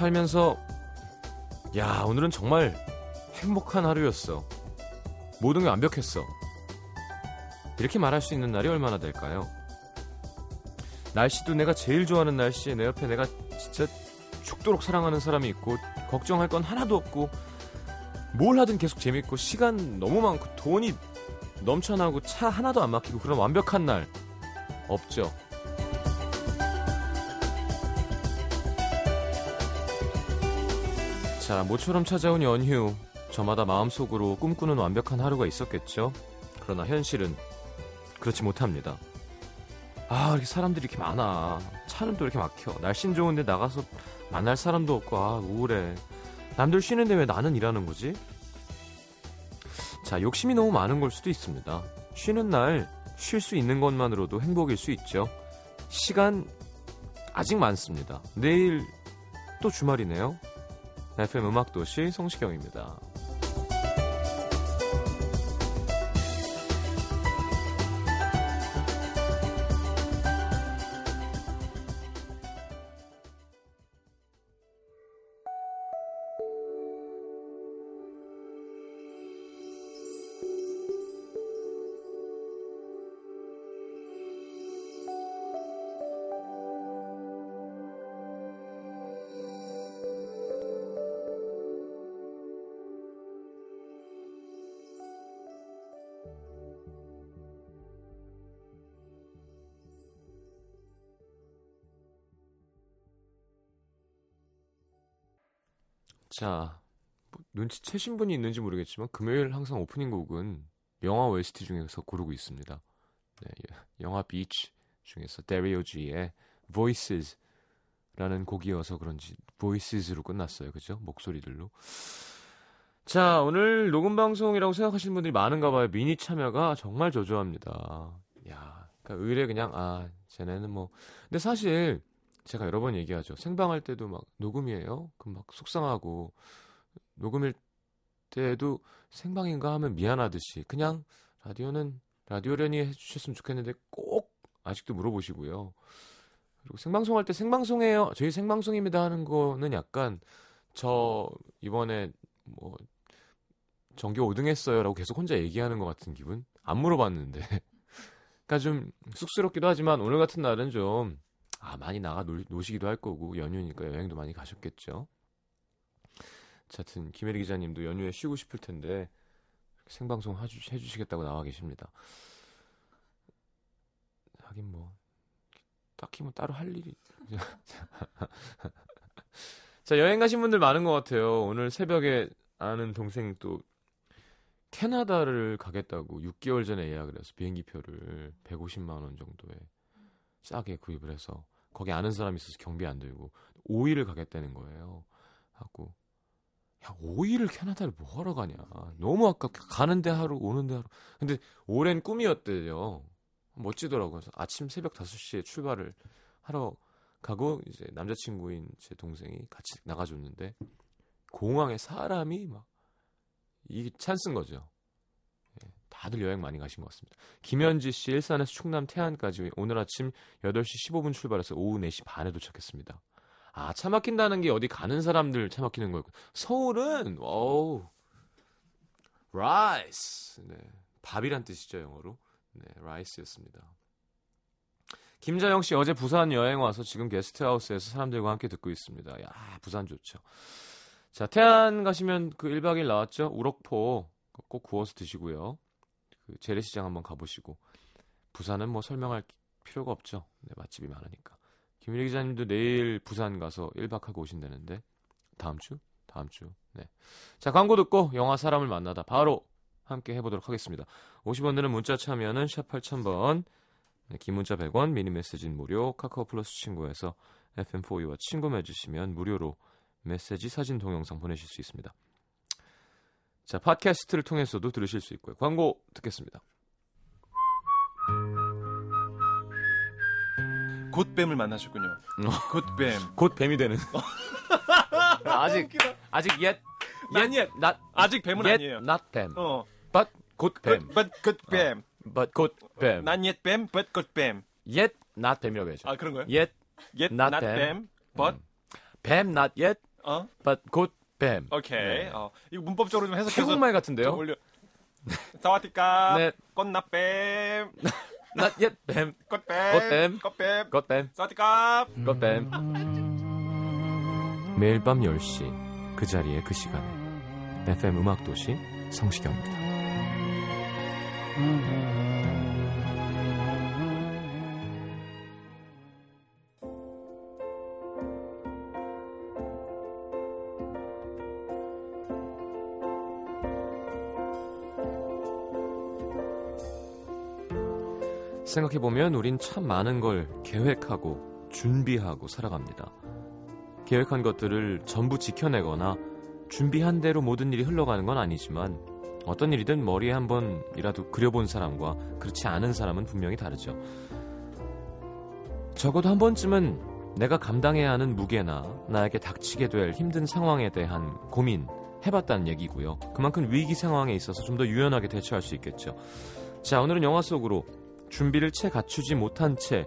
살면서 야 오늘은 정말 행복한 하루였어. 모든 게 완벽했어. 이렇게 말할 수 있는 날이 얼마나 될까요? 날씨도 내가 제일 좋아하는 날씨에 내 옆에 내가 진짜 죽도록 사랑하는 사람이 있고 걱정할 건 하나도 없고 뭘 하든 계속 재밌고 시간 너무 많고 돈이 넘쳐나고 차 하나도 안 막히고 그런 완벽한 날 없죠. 자, 모처럼 찾아온 연휴. 저마다 마음속으로 꿈꾸는 완벽한 하루가 있었겠죠. 그러나 현실은 그렇지 못합니다. 아, 이렇게 사람들이 이렇게 많아. 차는 또 이렇게 막혀. 날씨는 좋은데 나가서 만날 사람도 없고, 아, 우울해. 남들 쉬는데 왜 나는 일하는 거지? 자, 욕심이 너무 많은 걸 수도 있습니다. 쉬는 날 쉴 수 있는 것만으로도 행복일 수 있죠. 시간 아직 많습니다. 내일 또 주말이네요. FM 음악도시 성시경입니다. 자, 뭐 눈치채신 분이 있는지 모르겠지만 금요일 항상 오프닝 곡은 영화 OST 중에서 고르고 있습니다. 네, 영화 비치 중에서 데리오 G의 Voices라는 곡이어서 그런지 Voices로 끝났어요. 그죠? 목소리들로. 자, 오늘 녹음 방송이라고 생각하시는 분들이 많은가 봐요. 미니 참여가 정말 저조합니다. 야, 그러니까 의뢰 그냥 아, 쟤네는 뭐 근데 사실 제가 여러 번 얘기하죠. 생방할 때도 막 녹음이에요. 그럼 막 속상하고 녹음일 때도 생방인가 하면 미안하듯이 그냥 라디오는 라디오련이 해주셨으면 좋겠는데 꼭 아직도 물어보시고요. 그리고 생방송할 때 생방송해요. 저희 생방송입니다 하는 거는 약간 저 이번에 뭐 전교 5등 했어요라고 계속 혼자 얘기하는 것 같은 기분. 안 물어봤는데. 그러니까 좀 쑥스럽기도 하지만 오늘 같은 날은 좀 아, 많이 나가 노, 노시기도 할 거고 연휴니까 여행도 많이 가셨겠죠. 자, 하여튼 김혜리 기자님도 연휴에 쉬고 싶을 텐데 생방송 해주, 해주시겠다고 나와 계십니다. 하긴 뭐 딱히 뭐 따로 할 일이 자 여행 가신 분들 많은 것 같아요. 오늘 새벽에 아는 동생 또 캐나다를 가겠다고 6개월 전에 예약을 해서 비행기 표를 150만 원 정도에 싸게 구입을 해서 거기 아는 사람이 있어서 경비 안 들고 5일을 가겠다는 거예요. 하고 야 5일을 캐나다를 뭐 하러 가냐. 너무 아깝게 가는데 하루 오는데 하루. 근데 오랜 꿈이었대요. 멋지더라고요. 그래서 아침 새벽 5시에 출발을 하러 가고 이제 남자친구인 제 동생이 같이 나가줬는데 공항에 사람이 막 이게 찬스인 거죠. 다들 여행 많이 가신 것 같습니다. 김현지 씨 일산에서 충남 태안까지 오늘 아침 8시 15분 출발해서 오후 4시 반에 도착했습니다. 아, 차 막힌다는 게 어디 가는 사람들 차 막히는 거고. 서울은 어우. Rice. 네. 밥이란 뜻이죠, 영어로. 네, rice였습니다. 김자영 씨 어제 부산 여행 와서 지금 게스트하우스에서 사람들과 함께 듣고 있습니다. 야, 부산 좋죠. 자, 태안 가시면 그 1박 2일 나왔죠? 우럭포 꼭 구워서 드시고요. 그 재래시장 한번 가보시고 부산은 뭐 설명할 필요가 없죠. 네, 맛집이 많으니까. 김일희 기자님도 내일 부산 가서 1박하고 오신다는데 다음 주? 다음 주. 네. 자, 광고 듣고 영화 사람을 만나다 바로 함께 해보도록 하겠습니다. 50원 드는 문자 참여는 샵 8000번, 네, 긴 문자 100원, 미니 메시지는 무료, 카카오 플러스 친구에서 FM4U와 친구 맺으시면 무료로 메시지, 사진, 동영상 보내실 수 있습니다. 자, 팟캐스트를 통해서도 들으실 수 있고요. 광고 듣겠습니다. 곧 뱀을 만나셨군요. 어. 곧 뱀. 곧 뱀이 되는. 아직 아직 옛난 옛. not 아직 뱀은 yet 아니에요. not 뱀. 어. but 곧 뱀. but good 뱀. but 곧 뱀. 난옛 뱀, but good 뱀. yet not 뱀이라고 해야죠. 아 그런 거요? yet Yet not not 뱀. 뱀, but 뱀 not yet, 어? but 곧 뱀. 오케이. 네. 어, 이거 문법적으로 좀 해석해서 태국말 좀 같은데요? 올려. 사와디카. 네. 꽃나 뱀. not yet 뱀, 꽃뱀. 꽃뱀. 꽃뱀. 곧 뱀, 사와디카. 곧 뱀. 매일 밤 10시 그 자리에 그 시간에 FM 음악 도시 성시경입니다. 생각해보면 우린 참 많은 걸 계획하고 준비하고 살아갑니다. 계획한 것들을 전부 지켜내거나 준비한 대로 모든 일이 흘러가는 건 아니지만 어떤 일이든 머리에 한 번이라도 그려본 사람과 그렇지 않은 사람은 분명히 다르죠. 적어도 한 번쯤은 내가 감당해야 하는 무게나 나에게 닥치게 될 힘든 상황에 대한 고민 해봤다는 얘기고요. 그만큼 위기 상황에 있어서 좀 더 유연하게 대처할 수 있겠죠. 자, 오늘은 영화 속으로 준비를 채 갖추지 못한 채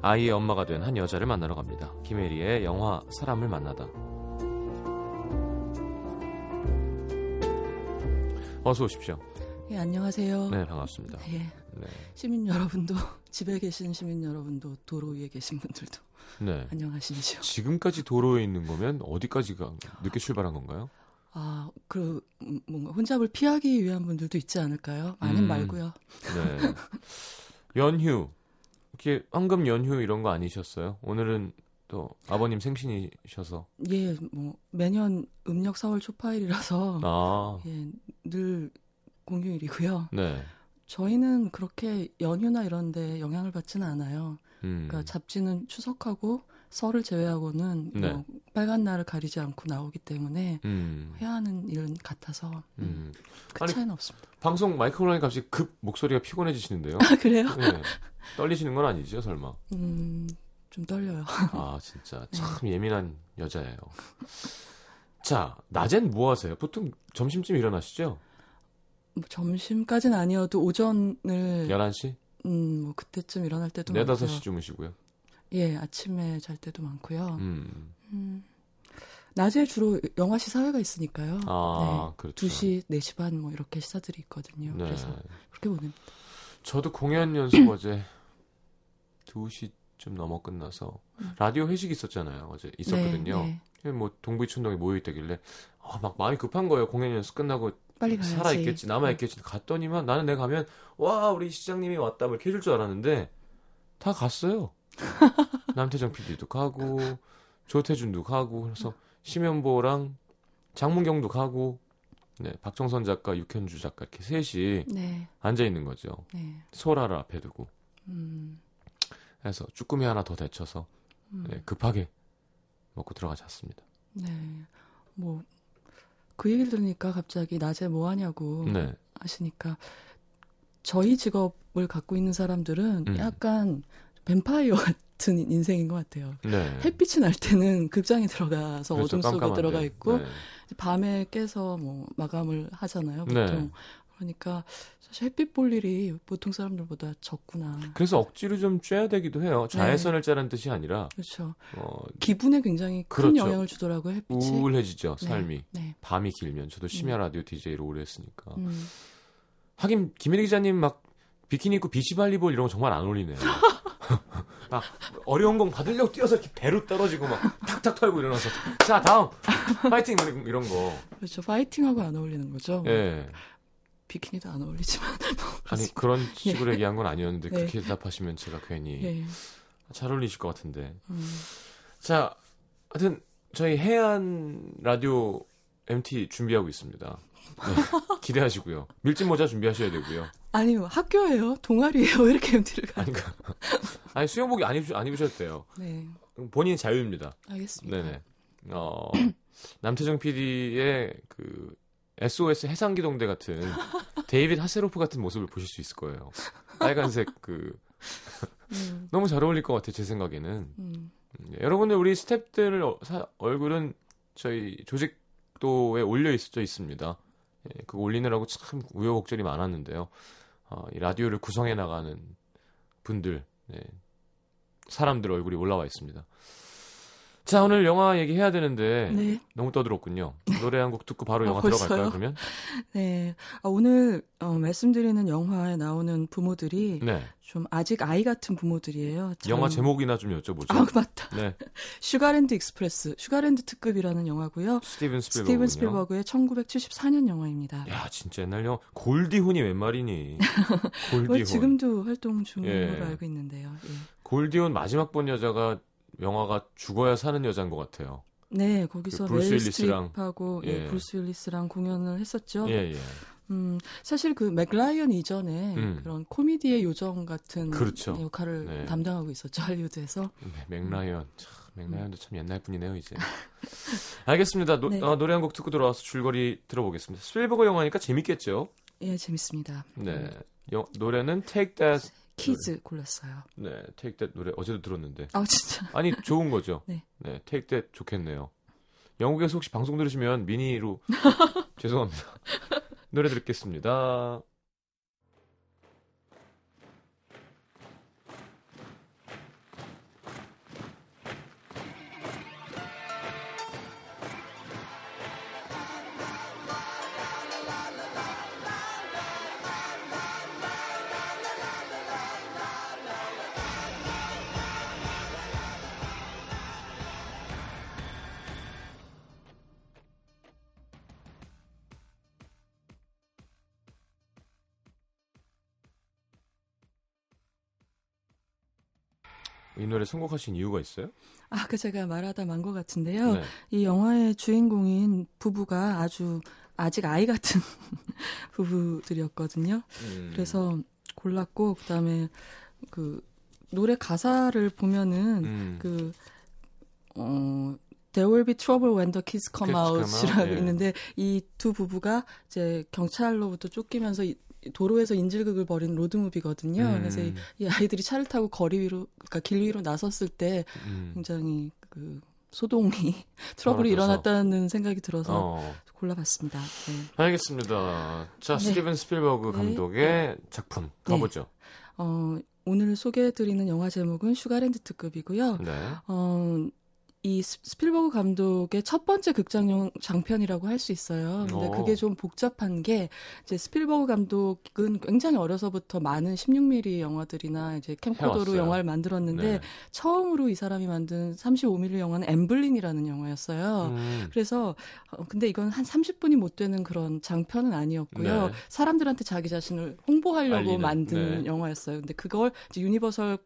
아이의 엄마가 된 한 여자를 만나러 갑니다. 김혜리의 영화 사람을 만나다. 어서 오십시오. 예, 안녕하세요. 네, 반갑습니다. 예, 네. 시민 여러분도 집에 계신 시민 여러분도 도로 위에 계신 분들도 네. 안녕하십시오. 지금까지 도로에 있는 거면 어디까지가 늦게 출발한 건가요? 아, 그 음, 뭔가 혼잡을 피하기 위한 분들도 있지 않을까요? 많은 음. 말고요. 네. 연휴. 이렇게 황금 연휴 이런 거 아니셨어요? 오늘은 또 아버님 생신이셔서. 예, 뭐 매년 음력 4월 초파일이라서 아. 예, 늘 공휴일이고요. 네. 저희는 그렇게 연휴나 이런 데 영향을 받지는 않아요. 음. 그러니까 잡지는 추석하고 설을 제외하고는 네. 뭐 빨간 날을 가리지 않고 나오기 때문에 음. 해야 하는 일은 같아서 음, 음. 그 아니, 차이는 없습니다. 방송 마이크 올라니까 갑자기 급 목소리가 피곤해지시는데요? 아 그래요? 네. 떨리시는 건 아니죠, 설마? 음, 좀 떨려요. 아, 진짜 참 예민한 여자예요. 자, 낮엔 뭐 하세요? 보통 점심쯤 일어나시죠? 뭐 점심까지는 아니어도 오전을 11시? 음, 뭐 그때쯤 일어날 때도 네, 많고요. 5시 주무시고요. 예, 아침에 잘 때도 많고요. 음. 음, 낮에 주로 영화 시사회가 있으니까요. 아, 네. 그렇죠. 2시, 4시 반 뭐 이렇게 시사들이 있거든요. 네. 그래서 그렇게 보냅니다. 저도 공연 연습 어제 2시쯤 넘어 끝나서 음. 라디오 회식 있었잖아요. 어제 있었거든요. 네, 네. 뭐 동부이촌동에 모여 있다길래 아, 막 마음이 급한 거예요. 공연 연습 끝나고 빨리 가야지. 살아 있겠지, 남아 있겠지. 갔더니만 나는 내가 가면 와 우리 시장님이 왔다 뭐 이렇게 해줄 줄 알았는데 다 갔어요. 남태정 PD도 가고 조태준도 가고 그래서 심연보랑 장문경도 가고 네 박정선 작가, 육현주 작가 이렇게 셋이 네, 앉아 있는 거죠. 네. 소라를 앞에 두고 음, 해서 쭈꾸미 하나 더 데쳐서 음, 네, 급하게 먹고 들어가 잤습니다. 네. 뭐, 그 얘기를 들으니까 갑자기 낮에 뭐 하냐고 네, 하시니까 저희 직업을 갖고 있는 사람들은 음. 약간 뱀파이어 같은 인생인 것 같아요. 네. 햇빛이 날 때는 극장에 들어가서 그렇죠, 어둠 속에. 들어가 있고 네. 밤에 깨서 뭐 마감을 하잖아요. 네. 보통. 그러니까 사실 햇빛 볼 일이 보통 사람들보다 적구나. 그래서 억지로 좀 쬐야 되기도 해요. 네. 자외선을 쬐라는 뜻이 아니라 그렇죠. 어, 기분에 굉장히 큰 그렇죠. 영향을 주더라고요. 햇빛이. 우울해지죠 네, 삶이. 네. 밤이 길면 저도 심야 라디오 DJ를 오래 했으니까. 음. 하긴 김혜리 기자님 막 비키니 입고 비치발리볼 이런 거 정말 안 어울리네요. 막 어려운 공 받으려고 뛰어서 이렇게 배로 떨어지고 막 탁탁 털고 일어나서 자 다음 파이팅 이런- 이런 거. 그렇죠. 파이팅하고 안 어울리는 거죠. 예. 비키니도 안 어울리지만. 아니 그런 식으로 얘기한 건 아니었는데 네. 그렇게 대답하시면 제가 괜히 예. 잘 어울리실 것 같은데. 음. 자, 하여튼 저희 해안 라디오 MT 준비하고 있습니다. 네, 기대하시고요. 밀짚 모자 준비하셔야 되고요. 아니 학교예요. 동아리예요. 왜 이렇게 MT를 가? 아니, 그- 아니 수영복이 안, 입으, 안 입으셔도 돼요. 네. 본인 자유입니다. 알겠습니다. 네네. 어, 남태정 PD의 그 SOS 해상기동대 같은 데이빗 하세로프 같은 모습을 보실 수 있을 거예요. 빨간색 그 음, 너무 잘 어울릴 것 같아요. 제 생각에는. 음. 음, 여러분들 우리 스탭들 얼굴은 저희 조직도에 올려 있어 있습니다. 예, 그거 올리느라고 참 우여곡절이 많았는데요. 어, 이 라디오를 구성해 나가는 분들, 네, 사람들 얼굴이 올라와 있습니다. 자, 오늘 영화 얘기해야 되는데 네. 너무 떠들었군요. 노래 한 곡 듣고 바로 아, 영화 벌써요? 들어갈까요, 그러면? 네. 아, 오늘 어, 말씀드리는 영화에 나오는 부모들이 네. 좀 아직 아이 같은 부모들이에요. 참- 영화 제목이나 좀 여쭤보죠. 아, 맞다. 네. Sugarland Express. 슈가랜드 특급이라는 영화고요. 스티븐 스필버그. 스티븐 스필버그의 1974년 영화입니다. 야, 진짜 옛날 영화. 골디 혼이 웬 말이니? 뭐 골디 혼. 지금도 활동 중으로 예. 알고 있는데요. 예. 골디 혼 마지막 본 여자가 영화가 죽어야 사는 여자인 것 같아요. 네, 거기서 그 브루스 메릴 윌리스랑, 스트립하고 예, 예. 브루스 윌리스랑 공연을 했었죠. 예, 예. 음, 사실 그 맥 라이언 이전에 음. 그런 코미디의 요정 같은 그렇죠. 역할을 네. 담당하고 있었죠 할리우드에서. 네, 맥 라이언. 참, 맥 라이언도 참 옛날 분이네요, 이제. 알겠습니다. 노, 네. 어, 노래 한 곡 듣고 들어와서 줄거리 들어보겠습니다. 스필버그 영화니까 재밌겠죠? 예, 재밌습니다. 네. 영- 노래는 Take That. Kidz 골랐어요. 네, Take That 노래 어제도 들었는데. 아 진짜. 아니, 좋은 거죠? 네. Take That 좋겠네요. 영국에서 혹시 방송 들으시면 미니로 죄송합니다. 노래 듣겠습니다. 이 노래 선곡하신 이유가 있어요? 아까 제가 말하다 만 것 같은데요. 네. 이 영화의 주인공인 부부가 아주 아직 아이 같은 부부들이었거든요. 음. 그래서 골랐고 그다음에 그 노래 가사를 보면은 음. 그 어, There will be trouble when the kids come out이라고 out, 예. 있는데 이 두 부부가 이제 경찰로부터 쫓기면서 이- 도로에서 인질극을 벌이는 로드무비거든요. 음. 그래서 이, 이 아이들이 차를 타고 거리 위로, 그러니까 길 위로 나섰을 때 음. 굉장히 그 소동이 trouble이. 일어났다는 생각이 들어서 어. 골라봤습니다. 네. 알겠습니다. 자, 네. 스티븐 스필버그 네. 감독의 작품 가보죠. 어, 오늘 소개해드리는 영화 제목은 슈가랜드 특급이고요. 네. 어, 이 스- 스필버그 감독의 첫 번째 극장용 장편이라고 할 수 있어요. 근데 오. 그게 좀 복잡한 게 이제 스필버그 감독은 굉장히 어려서부터 많은 16mm 영화들이나 이제 캠코더로 해왔어요. 영화를 만들었는데 네. 처음으로 이 사람이 만든 35mm 영화는 앰블린이라는 영화였어요. 음. 그래서 어, 근데 이건 한 30분이 못 되는 그런 장편은 아니었고요. 네. 사람들한테 자기 자신을 홍보하려고 알리는, 만든 네. 영화였어요. 근데 그걸 이제 유니버설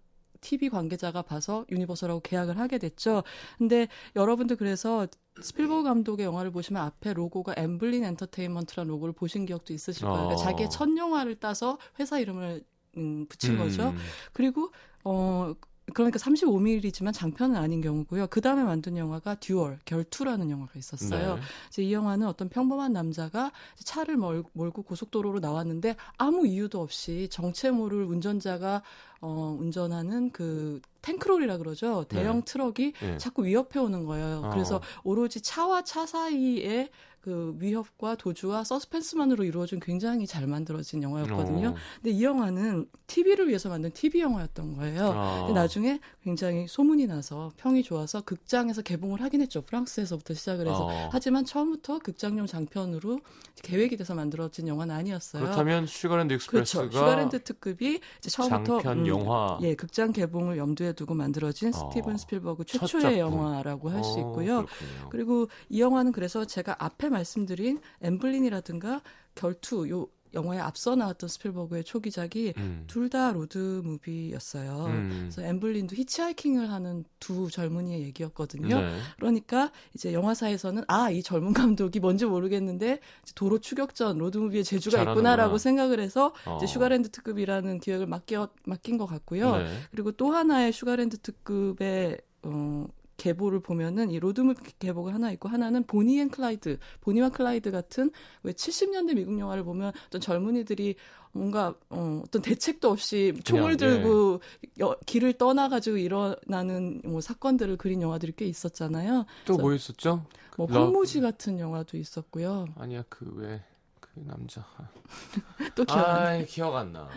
TV 관계자가 봐서 유니버설하고 계약을 하게 됐죠. 근데 여러분들 그래서 스필버그 감독의 영화를 보시면 앞에 로고가 앰블린 엔터테인먼트라는 로고를 보신 기억도 있으실 거예요. 그러니까 어. 자기의 첫 영화를 따서 회사 이름을 음, 붙인 음. 거죠. 그리고 어 그러니까 35mm지만 장편은 아닌 경우고요. 그 다음에 만든 영화가 Duel 결투라는 영화가 있었어요. 네. 이제 이 영화는 어떤 평범한 남자가 차를 몰, 몰고 고속도로로 나왔는데 아무 이유도 없이 정체 모를 운전자가 어, 운전하는 그 탱크로리라 그러죠. 대형 네. 트럭이 네. 자꾸 위협해 오는 거예요. 어. 그래서 오로지 차와 차 사이에 그 위협과 도주와 서스펜스만으로 이루어진 굉장히 잘 만들어진 영화였거든요. 어. 근데 이 영화는 TV를 위해서 만든 TV 영화였던 거예요. 아. 근데 나중에 굉장히 소문이 나서 평이 좋아서 극장에서 개봉을 하긴 했죠. 프랑스에서부터 시작을 해서. 어. 하지만 처음부터 극장용 장편으로 계획이 돼서 만들어진 영화는 아니었어요. 그렇다면 슈가랜드 익스프레스가 그렇죠. 슈가랜드 특급이 처음부터 장편 음, 영화 예, 극장 개봉을 염두에 두고 만들어진 어. 스티븐 스필버그 첫 최초의. 영화라고 할수 어, 있고요. 그렇군요. 그리고 이 영화는 그래서 제가 앞에 말씀드린 앰블린이라든가 결투 요 영화에 앞서 나왔던 스필버그의 초기작이 음. 둘다 로드 무비였어요. 음. 그래서 앰블린도 히치하이킹을 하는 두 젊은이의 얘기였거든요. 네. 그러니까 이제 영화사에서는 아 이 젊은 감독이 뭔지 모르겠는데 도로 추격전 로드 무비의 재주가 잘하는구나. 있구나라고 생각을 해서 어. 이제 슈가랜드 특급이라는 기획을 맡겨 맡긴 것 같고요. 네. 그리고 또 하나의 슈가랜드 특급의 어, 계보를 보면은 이 로드무비 계보가 하나 있고 하나는 보니 앤 클라이드, 보니와 클라이드 같은 왜 70년대 미국 영화를 보면 어떤 젊은이들이 뭔가 어, 어떤 대책도 없이 총을 그냥, 예. 들고 여- 길을 떠나가지고 일어나는 뭐 사건들을 그린 영화들이 꽤 있었잖아요. 또 뭐 있었죠? 뭐 러- 황무지 같은 영화도 있었고요. 아니야 그 왜그그 남자. 또 기억 안 나. 아, 기억 안 나.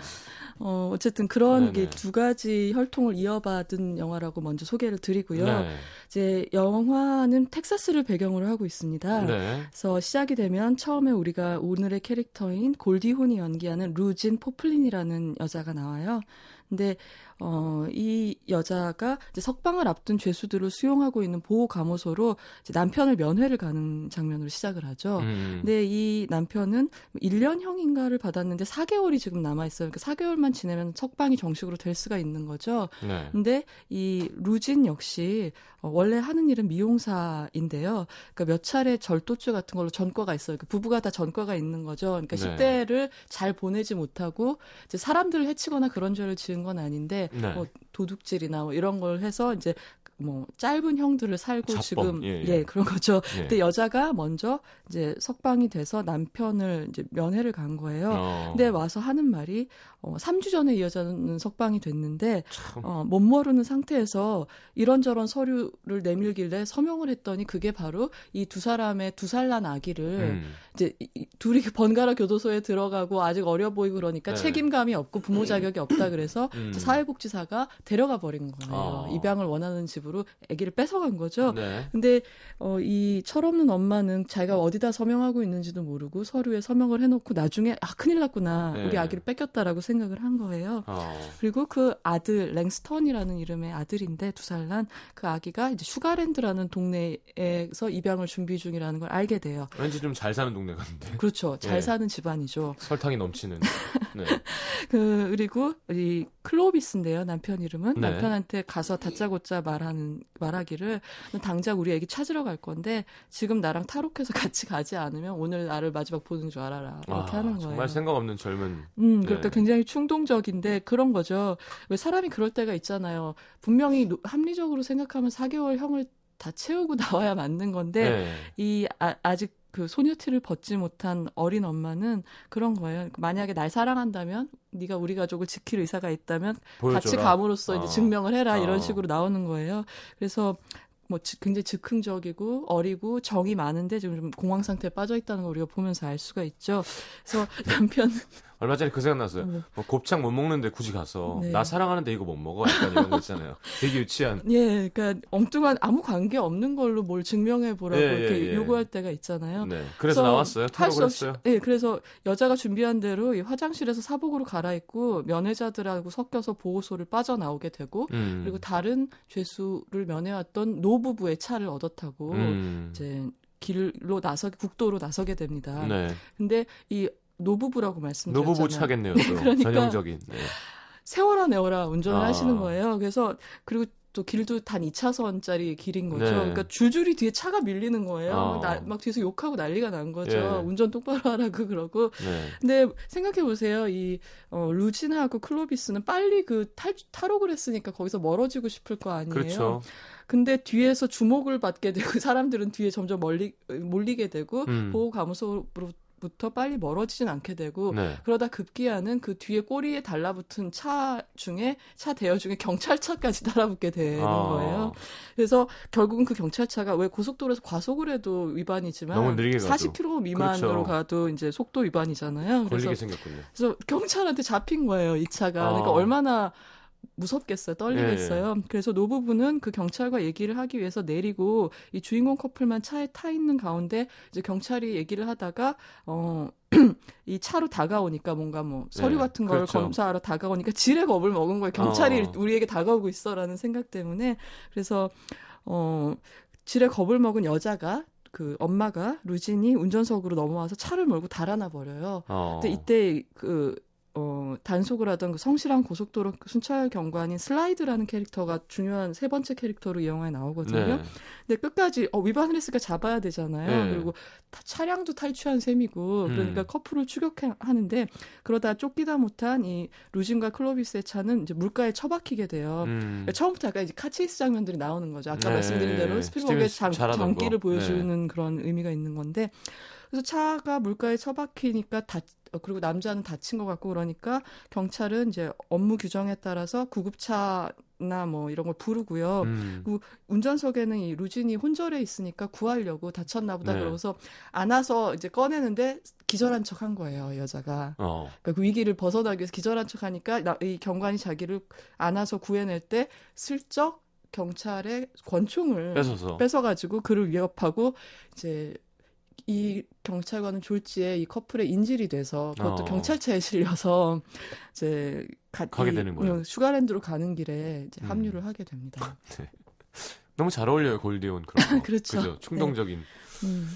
어, 어쨌든 그런. 게 두 가지 혈통을 이어받은 영화라고 먼저 소개를 드리고요. 네. 이제 영화는 텍사스를 배경으로 하고 있습니다. 네. 그래서 시작이 되면 처음에 우리가 오늘의 캐릭터인 골디 혼이 연기하는 루 진 포플린이라는 여자가 나와요. 근데 어, 이 여자가 이제 석방을 앞둔 죄수들을 수용하고 있는 보호 감호소로 이제 남편을 면회를 가는 장면으로 시작을 하죠. 음. 근데 이 남편은 1년형인가를 받았는데 4개월이 지금 남아 있어요. 그러니까 4개월만 지내면 석방이 정식으로 될 수가 있는 거죠. 네. 근데 이 루진 역시 어, 원래 하는 일은 미용사인데요. 그러니까 몇 차례 절도죄 같은 걸로 전과가 있어요. 그 부부가 다 전과가 있는 거죠. 그러니까 네. 10대를 잘 보내지 못하고 이제 사람들을 해치거나 그런 죄를 지은 건 아닌데 네. 뭐 도둑질이나 뭐 이런 걸 해서 이제 뭐 짧은 형들을 살고 자범, 지금 예, 예, 예. 그런 거죠. 예. 근데 여자가 먼저 이제 석방이 돼서 남편을 이제 면회를 간 거예요. 어. 근데 와서 하는 말이 어, 3주 전에 이 여자는 석방이 됐는데 참. 어, 못 모르는 상태에서 이런저런 서류를 내밀길래 서명을 했더니 그게 바로 이 두 사람의 두 살 난 아기를 음. 이제 이- 둘이 번갈아 교도소에 들어가고 아직 어려 보이고 그러니까 네. 책임감이 없고 부모 자격이 없다 그래서 음. 이제 사회복지사가 데려가 버린 거예요. 아. 입양을 원하는 집으로 아기를 뺏어간 거죠. 네. 근데 어, 이 철없는 엄마는 자기가 어디다 서명하고 있는지도 모르고 서류에 서명을 해놓고 나중에 아 큰일 났구나 네. 우리 아기를 뺏겼다라고 생각을 한 거예요. 어. 그리고 그 아들 랭스턴이라는 이름의 아들인데 두 살 난 그 아기가 이제 슈가랜드라는 동네에서 입양을 준비 중이라는 걸 알게 돼요. 왠지 좀 잘 사는 동네 같은데. 그렇죠. 잘 예. 사는 집안이죠. 설탕이 넘치는. 네. 그 그리고 이 클로비스인데요. 남편 이름은 네. 남편한테 가서 다짜고짜 말하는 말하기를 너 당장 우리 애기 찾으러 갈 건데 지금 나랑 탈옥해서 같이 가지 않으면 오늘 나를 마지막 보는 줄 알아라 이렇게 아, 하는 거예요. 정말 생각 없는 젊은. 음, 그러니까 네. 굉장히 충동적인데 그런 거죠. 왜 사람이 그럴 때가 있잖아요. 분명히 노- 합리적으로 생각하면 4개월 형을 다 채우고 나와야 맞는 건데 네. 이 아, 아직 그 소녀티를 벗지 못한 어린 엄마는 그런 거예요. 만약에 날 사랑한다면 네가 우리 가족을 지킬 의사가 있다면 보여줘라. 같이 감으로써 이제 어. 증명을 해라 이런 어. 식으로 나오는 거예요. 그래서 뭐 지- 굉장히 즉흥적이고 어리고 정이 많은데 지금 좀 공황 상태에 빠져 있다는 걸 우리가 보면서 알 수가 있죠. 그래서 남편 얼마 전에 그 생각 났어요. 뭐. 뭐 곱창 못 먹는데 굳이 가서 네. 나 사랑하는데 이거 못 먹어 약간 이런 거 있잖아요. 되게 유치한. 예, 그러니까 엉뚱한 아무 관계 없는 걸로 뭘 증명해 보라고 예, 예, 이렇게 예. 요구할 때가 있잖아요. 네. 그래서 나왔어요. 할수 탈옥을 없이- 했어요. 예, 그래서 여자가 준비한 대로 이 화장실에서 사복으로 갈아입고 면회자들하고 섞여서 보호소를 빠져나오게 되고 음. 그리고 다른 죄수를 면회왔던 노부부의 차를 얻어 타고 음. 이제 길로 나서 국도로 나서게 됩니다. 네. 근데 이 노부부라고 말씀드렸잖아요. 노부부 차겠네요. 또. 그러니까 전형적인. 네. 세워라 내워라 운전을 아. 하시는 거예요. 그래서 그리고 또 길도 단 2차선짜리 길인 거죠. 네. 그러니까 줄줄이 뒤에 차가 밀리는 거예요. 아. 나- 막 뒤에서 욕하고 난리가 난 거죠. 예. 운전 똑바로 하라고 그러고. 네. 근데 생각해 보세요. 이 어, 루진하고 클로비스는 빨리 그 탈, 탈옥을 했으니까 거기서 멀어지고 싶을 거 아니에요. 그렇죠. 근데 뒤에서 주목을 받게 되고 사람들은 뒤에 점점 멀리 몰리게 되고 음. 보호 감소로 부터 빨리 멀어지진 않게 되고 네. 그러다 급기야는 그 뒤에 꼬리에 달라붙은 차 중에 차 대여 중에 경찰차까지 달라붙게 되는 아. 거예요. 그래서 결국은 그 경찰차가 왜 고속도로에서 과속을 해도 위반이지만 너무 느리게 가도. 40km 미만으로 그렇죠. 가도 이제 속도 위반이잖아요. 그래서. 그래서 경찰한테 잡힌 거예요, 이 차가. 아. 그러니까 얼마나 무섭겠어요, 떨리겠어요. 그래서 노부부는 그 경찰과 얘기를 하기 위해서 내리고 이 주인공 커플만 차에 타 있는 가운데 이제 경찰이 얘기를 하다가 어. 이 차로 다가오니까 뭔가 뭐 서류 네, 같은 걸 그렇죠. 검사하러 다가오니까 지레 겁을 먹은 거예요. 경찰이 어. 우리에게 다가오고 있어라는 생각 때문에 그래서 어 지레 겁을 먹은 여자가 그 엄마가 루진이 운전석으로 넘어와서 차를 몰고 달아나 버려요. 어. 근데 이때 그 어, 단속을 하던 그 성실한 고속도로 순찰 경관인 슬라이드라는 캐릭터가 중요한 세 번째 캐릭터로 이 영화에 나오거든요. 네. 근데 끝까지 어, 위반을 했으니까 잡아야 되잖아요. 네. 그리고 타- 차량도 탈취한 셈이고 그러니까 음. 커플을 추격하는데 그러다 쫓기다 못한 이 루진과 클로비스의 차는 이제 물가에 처박히게 돼요. 음. 그러니까 처음부터 약간 이제 카체이스 장면들이 나오는 거죠. 아까 네. 말씀드린 대로 장, 잘하던 장기를 거. 네. 보여주는 그런 의미가 있는 건데 그래서 차가 물가에 처박히니까 다 어, 그리고 남자는 다친 것 같고 그러니까 경찰은 이제 업무 규정에 따라서 구급차 나뭐 이런 걸 부르고요. 음. 운전석에는 이 루진이 혼절해 있으니까 구하려고 다쳤나 보다 네. 그러고서 안아서 이제 꺼내는데 기절한 척 한 거예요, 여자가. 어. 그러니까 그 위기를 벗어나기 위해서 기절한 척 하니까 나- 이 경관이 자기를 안아서 구해낼 때 슬쩍 경찰의 권총을 뺏어서. 뺏어가지고 그를 위협하고 이제 이 경찰관은 졸지에 이 커플의 인질이 돼서 그것도 어. 경찰차에 실려서 이제 가, 이- 되는 거예요. 음, 슈가랜드로 가는 길에 이제 음. 합류를 하게 됩니다. 너무 잘 어울려요 골디온 그런 거. 그렇죠. 그죠? 충동적인. 음.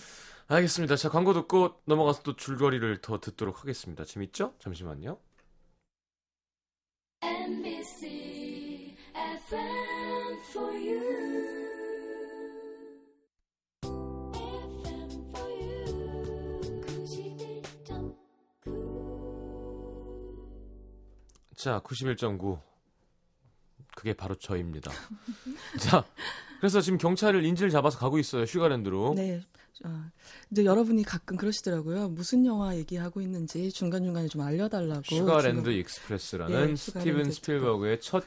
알겠습니다. 자 광고 듣고 넘어가서 또 줄거리를 더 듣도록 하겠습니다. 재밌죠? 잠시만요. NBC FM for you. 자, 91.9. 그게 바로 저입니다. 자, 그래서 지금 경찰을 인질 잡아서 가고 있어요. 슈가랜드로. 네. 어, 이제 여러분이 가끔 그러시더라고요. 무슨 영화 얘기하고 있는지 중간중간에 좀 알려달라고. 슈가랜드 지금, 익스프레스라는 예, 스티븐 스필버그의 첫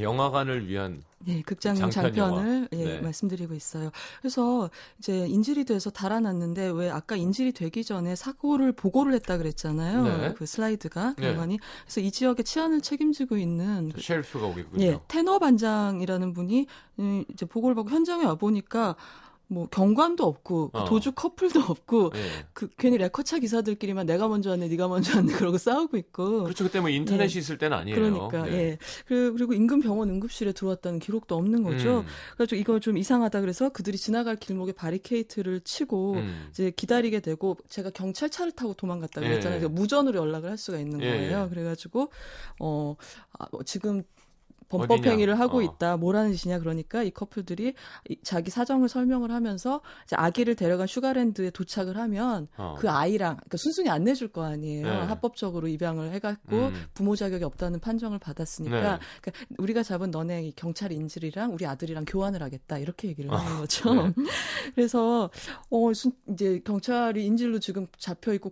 영화관을 위한 예, 극장용 장편 장편을 예, 네. 말씀드리고 있어요. 그래서 이제 인질이 돼서 달아났는데 왜 아까 인질이 되기 전에 사고를 보고를 했다 그랬잖아요. 네. 그 슬라이드가 네. 경관이. 그래서 이 지역의 치안을 책임지고 있는 그 셰리프가 오겠군요. 예, 테너 반장이라는 분이 음, 이제 보고를 받고 현장에 와 보니까 뭐 경관도 없고 어. 도주 커플도 없고 예. 그 괜히 레커차 기사들끼리만 내가 먼저 왔네, 네가 먼저 왔네 그러고 싸우고 있고. 그렇죠. 그때 뭐 인터넷이 있을 때는 아니에요. 그러니까 네. 예 그리고, 그리고 인근 병원 응급실에 들어왔다는 기록도 없는 거죠. 음, 그래서 이거 좀 이상하다 그래서 그들이 지나갈 길목에 바리케이트를 치고 음. 이제 기다리게 되고 제가 경찰차를 타고 도망갔다 예. 그랬잖아요. 그러니까 무전으로 연락을 할 수가 있는 예, 거예요. 예. 그래가지고 어 아, 뭐 지금 어디냐? 범법 행위를 하고 어. 있다. 뭐라는 짓이냐 그러니까 이 커플들이 이- 자기 사정을 설명을 하면서 이제 아기를 데려간 슈가랜드에 도착을 하면 어. 그 아이랑 그러니까 순순히 안 내줄 거 아니에요. 네. 합법적으로 입양을 해갖고 음. 부모 자격이 없다는 판정을 받았으니까 네. 그러니까 우리가 잡은 너네 이 경찰 인질이랑 우리 아들이랑 교환을 하겠다 이렇게 얘기를 하는 아, 거죠. 네. 그래서 어 순- 이제 경찰이 인질로 지금 잡혀 있고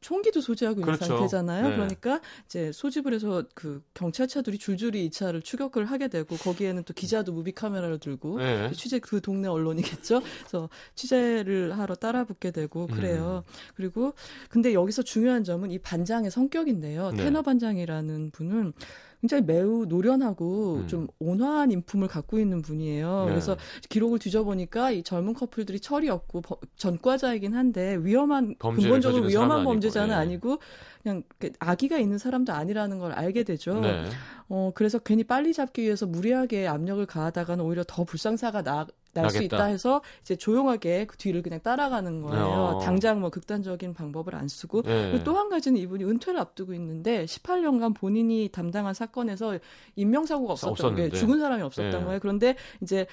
총기도 소지하고 있는 그렇죠. 상태잖아요. 네. 그러니까 이제 소집을 해서 그 경찰차들이 줄줄이 이 차를 추격을 하게 되고 거기에는 또 기자도 무비 카메라를 들고 네. 취재 그 동네 언론이겠죠. 그래서 취재를 하러 따라붙게 되고 그래요. 음. 그리고 근데 여기서 중요한 점은 이 반장의 성격인데요. 네. 태너 반장이라는 분은 굉장히 매우 노련하고 음. 좀 온화한 인품을 갖고 있는 분이에요. 네. 그래서 기록을 뒤져보니까 이 젊은 커플들이 철이 없고 버- 전과자이긴 한데 위험한 근본적으로 위험한 사람은 아니고, 범죄자는 예. 아니고 그냥 그 아기가 있는 사람도 아니라는 걸 알게 되죠. 네. 어, 그래서 괜히 빨리 잡기 위해서 무리하게 압력을 가하다가는 오히려 더 불상사가 나, 날 수. 있다 해서 이제 조용하게 그 뒤를 그냥 따라가는 거예요. 어. 당장 뭐 극단적인 방법을 안 쓰고. 네. 또한 가지는 이분이 은퇴를 앞두고 있는데 18년간 본인이 담당한 사건에서 인명사고가 없었던. 게 죽은 사람이 없었던 네. 거예요. 그런데 이제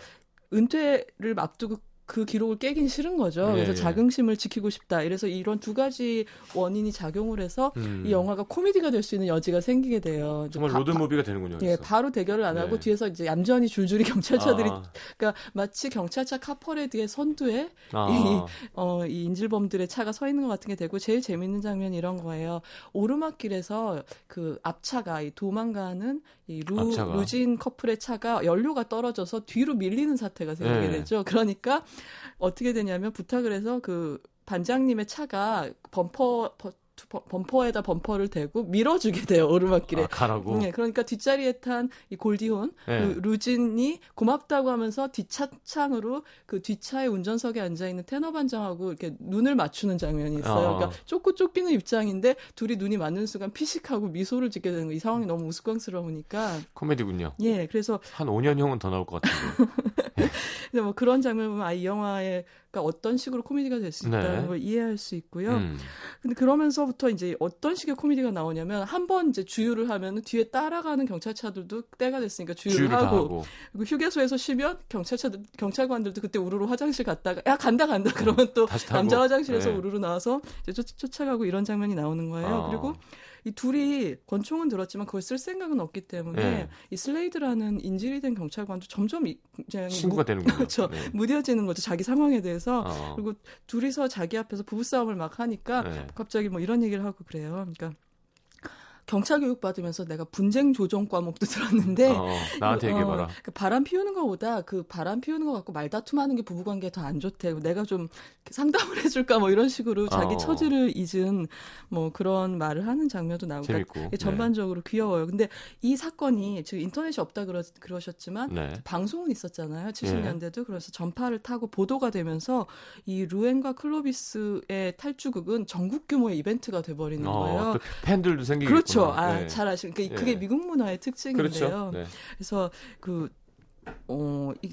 은퇴를 앞두고 그 기록을 깨긴 싫은 거죠. 예, 그래서 예. 자긍심을 지키고 싶다. 이래서 이런 두 가지 원인이 작용을 해서 음. 이 영화가 코미디가 될 수 있는 여지가 생기게 돼요. 정말 바- 로드무비가 되는군요. 예. 바로 대결을 안 하고 네. 뒤에서 이제 얌전히 줄줄이 경찰차들이 아, 그러니까 마치 경찰차 카퍼레드의 선두에 아. 어, 이 인질범들의 차가 서 있는 것 같은 게 되고 제일 재밌는 장면이 이런 거예요. 오르막길에서 그 앞차가 이 도망가는 이 루, 앞차가. 루 진 커플의 차가 연료가 떨어져서 뒤로 밀리는 사태가 생기게 네. 되죠. 그러니까 어떻게 되냐면 부탁을 해서 그 반장님의 차가 범퍼 범퍼에다 범퍼를 대고 밀어주게 돼요 오르막길에. 아, 가라고. 네, 그러니까 뒷자리에 탄 이 골디혼 네. 그 루진이 고맙다고 하면서 뒷차창으로 그 뒷차의 운전석에 앉아 있는 테너 반장하고 이렇게 눈을 맞추는 장면이 있어요. 어. 그러니까 쫓고 쫓기는 입장인데 둘이 눈이 맞는 순간 피식하고 미소를 짓게 되는 거. 이 상황이 너무 우스꽝스러우니까 코미디군요. 예, 그래서 한 5년형은 더 나올 것 같은데. 이제 뭐 그런 장면 보면 아 이 영화 가 어떤 식으로 코미디가 될 수 있다는 네. 걸 이해할 수 있고요. 음. 근데 그러면서부터 이제 어떤 식의 코미디가 나오냐면 한 번 이제 주유를 하면 뒤에 따라가는 경찰차들도 때가 됐으니까 주유를, 주유를 다 하고, 하고. 그리고 휴게소에서 쉬면 경찰차들 경찰관들도 그때 우르르 화장실 갔다가 야 간다 간다 그러면 또 다시 타고. 남자 화장실에서 네. 우르르 나와서 이제 쫓, 쫓아가고 이런 장면이 나오는 거예요. 아. 그리고 이 둘이 권총은 들었지만 그걸 쓸 생각은 없기 때문에 네. 이 슬레이드라는 인질이 된 경찰관도 점점 이- 굉장히 친구가 무, 되는군요. 그렇죠. 네. 무뎌지는 거죠 자기 상황에 대해서 어. 그리고 둘이서 자기 앞에서 부부싸움을 막 하니까 네. 갑자기 뭐 이런 얘기를 하고 그래요. 그러니까 경찰 교육 받으면서 내가 분쟁 조정 과목도 들었는데 어, 나한테 얘기해 봐라. 어, 그 바람 피우는 것보다 그 바람 피우는 것 갖고 말다툼하는 게 부부 관계에 더 안 좋대. 내가 좀 상담을 해줄까 뭐 이런 식으로 자기 어. 처지를 잊은 뭐 그런 말을 하는 장면도 나오고. 그러니까 전반적으로 귀여워요. 근데 이 사건이 지금 인터넷이 없다 그러, 그러셨지만 네. 방송은 있었잖아요. 예. 70년대도 그래서 전파를 타고 보도가 되면서 이 루엔과 클로비스의 탈주극은 전국 규모의 이벤트가 돼버리는 거예요. 어, 또 팬들도 생기겠구나. 그렇죠. 아, 네. 잘 아시는. 그게, 그게 예. 미국 문화의 특징인데요. 그렇죠. 네. 그래서 그, 어, 이,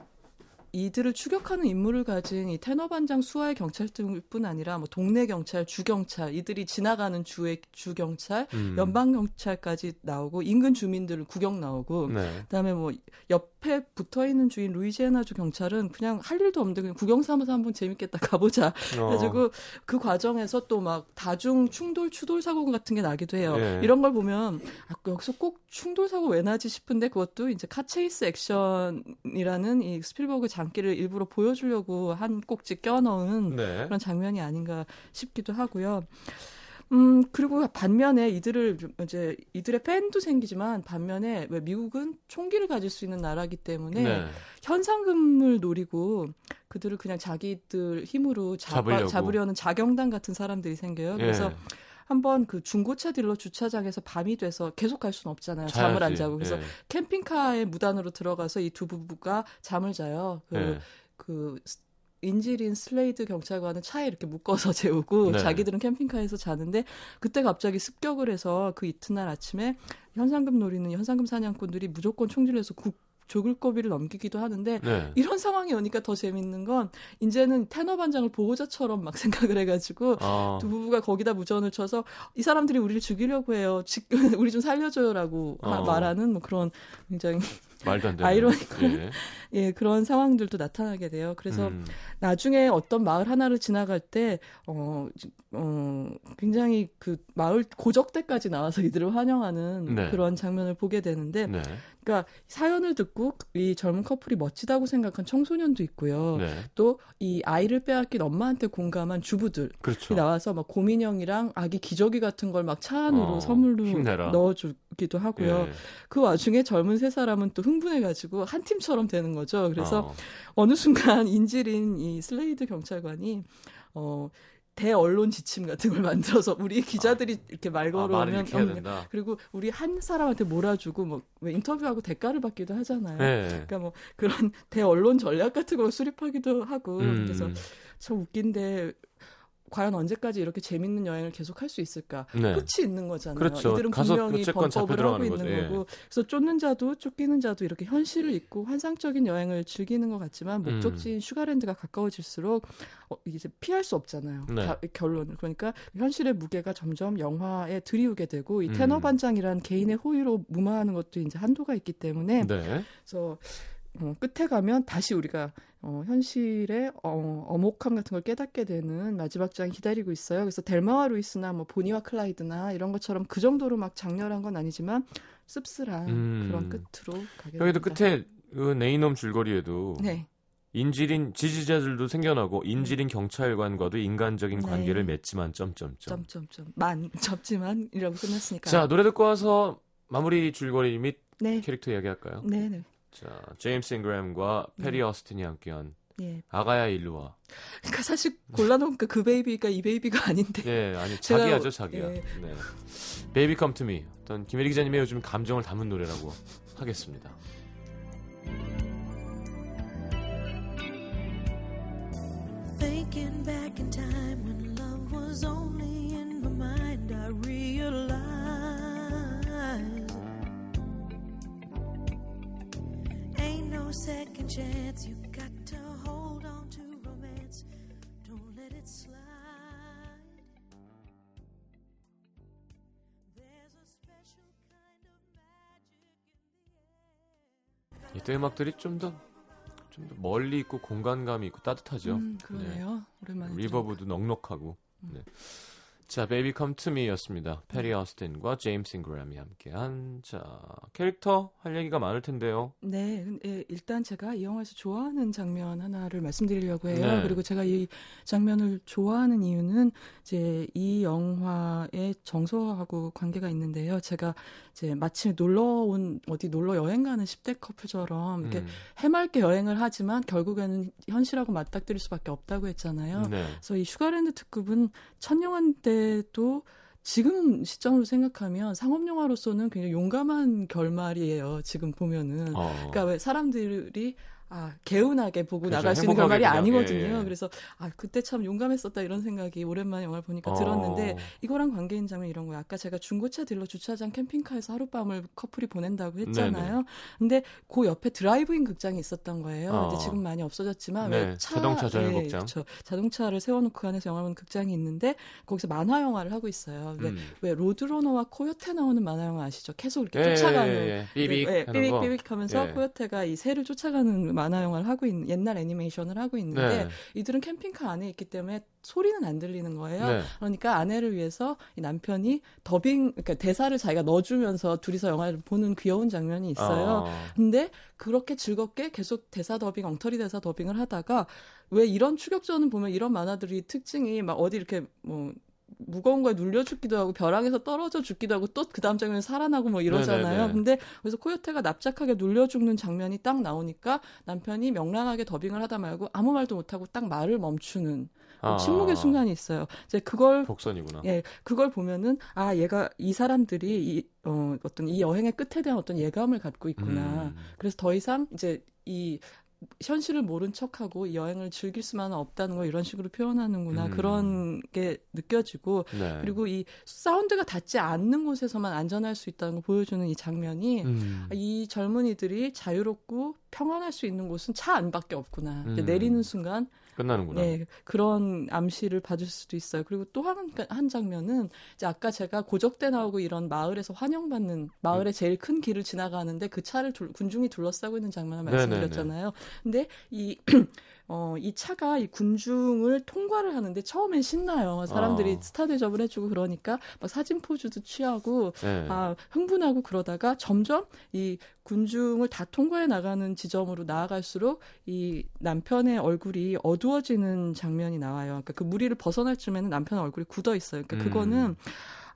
이들을 추격하는 임무를 가진 이 테너 반장 수하의 경찰들뿐 아니라 뭐 동네 경찰, 주 경찰, 이들이 지나가는 주의 주 경찰, 음. 연방 경찰까지 나오고 인근 주민들 구경 나오고 네. 그다음에 뭐 옆 에 붙어 있는 주인 루이지애나주 경찰은 그냥 할 일도 없는데 그냥 구경 삼아서 한번 재밌겠다 가보자. 어. 그래가지고 그 과정에서 또 막 다중 충돌 추돌 사고 같은 게 나기도 해요. 예. 이런 걸 보면 아, 여기서 꼭 충돌 사고 왜 나지 싶은데 그것도 이제 카체이스 액션이라는 이 스필버그 장기를 일부러 보여주려고 한 꼭지 껴넣은 네. 그런 장면이 아닌가 싶기도 하고요. 음, 그리고 반면에 이들을, 좀 이제, 이들의 팬도 생기지만, 반면에, 왜 미국은 총기를 가질 수 있는 나라기 때문에, 네. 현상금을 노리고, 그들을 그냥 자기들 힘으로. 잡아, 잡으려는 자경단 같은 사람들이 생겨요. 그래서 예. 한번 그 중고차 딜러 주차장에서 밤이 돼서 계속 갈 수는 없잖아요. 잠을 안 자야지. 자고. 그래서 예. 캠핑카의 무단으로 들어가서 이 두 부부가 잠을 자요. 그, 예. 그 스- 인질인 슬레이드 경찰관은 차에 이렇게 묶어서 재우고 네. 자기들은 캠핑카에서 자는데 그때 갑자기 습격을 해서 그 이튿날 아침에 현상금 노리는 현상금 사냥꾼들이 무조건 총질해서 죽을 고비를 넘기기도 하는데 네. 이런 상황이 오니까 더 재밌는 건 이제는 테너 반장을 보호자처럼 막 생각을 해가지고 어. 두 부부가 거기다 무전을 쳐서 이 사람들이 우리를 죽이려고 해요. 지- 우리 좀 살려줘요라고 하- 어. 말하는 뭐 그런 굉장히 말도 안 되는. 아이러니컬. 예. 예 그런 상황들도 나타나게 돼요. 그래서 음. 나중에 어떤 마을 하나를 지나갈 때, 어, 어, 굉장히 그 마을 고적대까지 나와서 이들을 환영하는 네. 그런 장면을 보게 되는데, 네. 그러니까 사연을 듣고 이 젊은 커플이 멋지다고 생각한 청소년도 있고요. 네. 또이 아이를 빼앗긴 엄마한테 공감한 주부들. 그렇죠. 나와서 막 고민형이랑 아기 기저귀 같은 걸 막 차 안으로 어, 선물로 힘내라. 넣어주기도 하고요. 예. 그 와중에 젊은 세 사람은 또 흥분해가지고 한 팀처럼 되는 거죠. 그래서 어. 어느 순간 인질인 이 슬레이드 경찰관이 어 대언론 지침 같은 걸 만들어서 우리 기자들이 이렇게 말 아, 걸어오면 해야 어. 그리고 우리 한 사람한테 몰아주고 뭐왜 인터뷰하고 대가를 받기도 하잖아요. 네. 그러니까 뭐 그런 대언론 전략 같은 걸 수립하기도 하고 음. 그래서 참 웃긴데 과연 언제까지 이렇게 재밌는 여행을 계속 할 수 있을까? 네. 끝이 있는 거잖아요. 그렇죠. 이들은 분명히 범법을 하고 있는 거죠. 예. 거고, 그래서 쫓는 자도 쫓기는 자도 이렇게 현실을 잊고 환상적인 여행을 즐기는 것 같지만 음. 목적지인 슈가랜드가 가까워질수록 어, 이제 피할 수 없잖아요. 네. 가- 결론을 그러니까 현실의 무게가 점점 영화에 들이우게 되고 이 음. 테너 반장이란 개인의 호의로 무마하는 것도 이제 한도가 있기 때문에 네. 그래서 어, 끝에 가면 다시 우리가 어, 현실의 어, 어목함 같은 걸 깨닫게 되는 마지막 장이 기다리고 있어요. 그래서 델마와 루이스나 뭐 보니와 클라이드나 이런 것처럼 그 정도로 막 장렬한 건 아니지만 씁쓸한 음. 그런 끝으로 가게 여기도 됩니다. 끝에 그 네이놈 줄거리에도 네. 인질인 지지자들도 생겨나고 인질인 경찰관과도 인간적인 네. 관계를 맺지만 점점점. 점점점 만 접지만이라고 끝났으니까. 자 노래 듣고 와서 마무리 줄거리 및 네. 캐릭터 이야기할까요? 네, 네. 자 제임스 잉그램과 패티 오스틴이 함께한 예. 아가야 일루와. 그러니까 사실 골라놓으니까 그 baby가 이 baby가 아닌데. 네 아니 자기야죠 자기야. 예. 네. Baby Come to Me 어떤 김혜리 기자님의 요즘 감정을 담은 노래라고 하겠습니다. Thinking back in time when love was only chance. You got to hold on to romance. Don't let it slide. There's a special kind of magic in the air. 이때 음악들이 좀더 좀더 멀리 있고 공간감이 있고 따뜻하죠. 음, 그러네요. 오랜만에. reverb도 넉넉하고. 네. 자, Baby Come to Me였습니다. 패티 오스틴과 제임스 잉그램이 함께한 자 캐릭터 할 얘기가 많을 텐데요. 네, 예, 일단 제가 이 영화에서 좋아하는 장면 하나를 말씀드리려고 해요. 네. 그리고 제가 이 장면을 좋아하는 이유는 이제 이 영화의 정서하고 관계가 있는데요. 제가 이제 마침 놀러 온 어디 놀러 여행 가는 10대 커플처럼 이렇게 음, 해맑게 여행을 하지만 결국에는 현실하고 맞닥뜨릴 수밖에 없다고 했잖아요. 네. 그래서 이 슈가랜드 특급은 천년한 때도 지금 시점으로 생각하면 상업 영화로서는 굉장히 용감한 결말이에요. 지금 보면은. 어. 그러니까 왜 사람들이 아 개운하게 보고 그렇죠. 나갈 수 있는 결말이 그냥, 아니거든요. 예, 예. 그래서 아 그때 참 용감했었다 이런 생각이 오랜만에 영화를 보니까 어. 들었는데 이거랑 관계 있는 장면 이런 거예요. 아까 제가 중고차 딜러 주차장 캠핑카에서 하룻밤을 커플이 보낸다고 했잖아요. 근데 그 옆에 드라이브인 극장이 있었던 거예요. 어. 근데 지금 많이 없어졌지만 네, 왜 차, 자동차 전용 예, 극장. 그렇죠. 자동차를 세워놓고 그 안에서 영화 보는 극장이 있는데 거기서 만화 영화를 하고 있어요. 음. 왜 로드러너와 코요테 나오는 만화 영화 아시죠? 계속 이렇게 예, 쫓아가는 예, 예. 삐빅 네, 하는 거. 삐빅 하면서 예. 코요테가 이 새를 쫓아가는 만화 영화를 하고 있는 옛날 애니메이션을 하고 있는데 네. 이들은 캠핑카 안에 있기 때문에 소리는 안 들리는 거예요. 네. 그러니까 아내를 위해서 이 남편이 더빙 그러니까 대사를 자기가 넣어주면서 둘이서 영화를 보는 귀여운 장면이 있어요. 어. 근데 그렇게 즐겁게 계속 대사 더빙, 엉터리 대사 더빙을 하다가 왜 이런 추격전은 보면 이런 만화들이 특징이 막 어디 이렇게 뭐 무거운 거에 눌려 죽기도 하고 벼랑에서 떨어져 죽기도 하고 또 그 다음 장면에 살아나고 뭐 이러잖아요. 네네네. 근데 그래서 코요테가 납작하게 눌려 죽는 장면이 딱 나오니까 남편이 명랑하게 더빙을 하다 말고 아무 말도 못하고 딱 말을 멈추는 아. 침묵의 순간이 있어요. 이제 그걸 복선이구나. 예, 그걸 보면은 아 얘가 이 사람들이 이 어, 어떤 이 여행의 끝에 대한 어떤 예감을 갖고 있구나. 음. 그래서 더 이상 이제 이 현실을 모른 척하고 이 여행을 즐길 수만은 없다는 걸 이런 식으로 표현하는구나 음. 그런 게 느껴지고 네. 그리고 이 사운드가 닿지 않는 곳에서만 안전할 수 있다는 걸 보여주는 이 장면이 음. 이 젊은이들이 자유롭고 평안할 수 있는 곳은 차 안밖에 없구나. 음. 내리는 순간 끝나는구나. 네, 그런 암시를 받을 수도 있어요. 그리고 또 한 한 장면은 이제 아까 제가 고적대 나오고 이런 마을에서 환영받는 마을의 제일 큰 길을 지나가는데 그 차를 둘- 군중이 둘러싸고 있는 장면을 네네네. 말씀드렸잖아요. 근데 이 어, 이 차가 이 군중을 통과를 하는데 처음엔 신나요. 사람들이 어. 스타 대접을 해주고 그러니까 막 사진 포즈도 취하고 네. 아, 흥분하고 그러다가 점점 이 군중을 다 통과해 나가는 지점으로 나아갈수록 이 남편의 얼굴이 어두워지는 장면이 나와요. 그러니까 그 무리를 벗어날 쯤에는 남편의 얼굴이 굳어 있어요. 그러니까 음. 그거는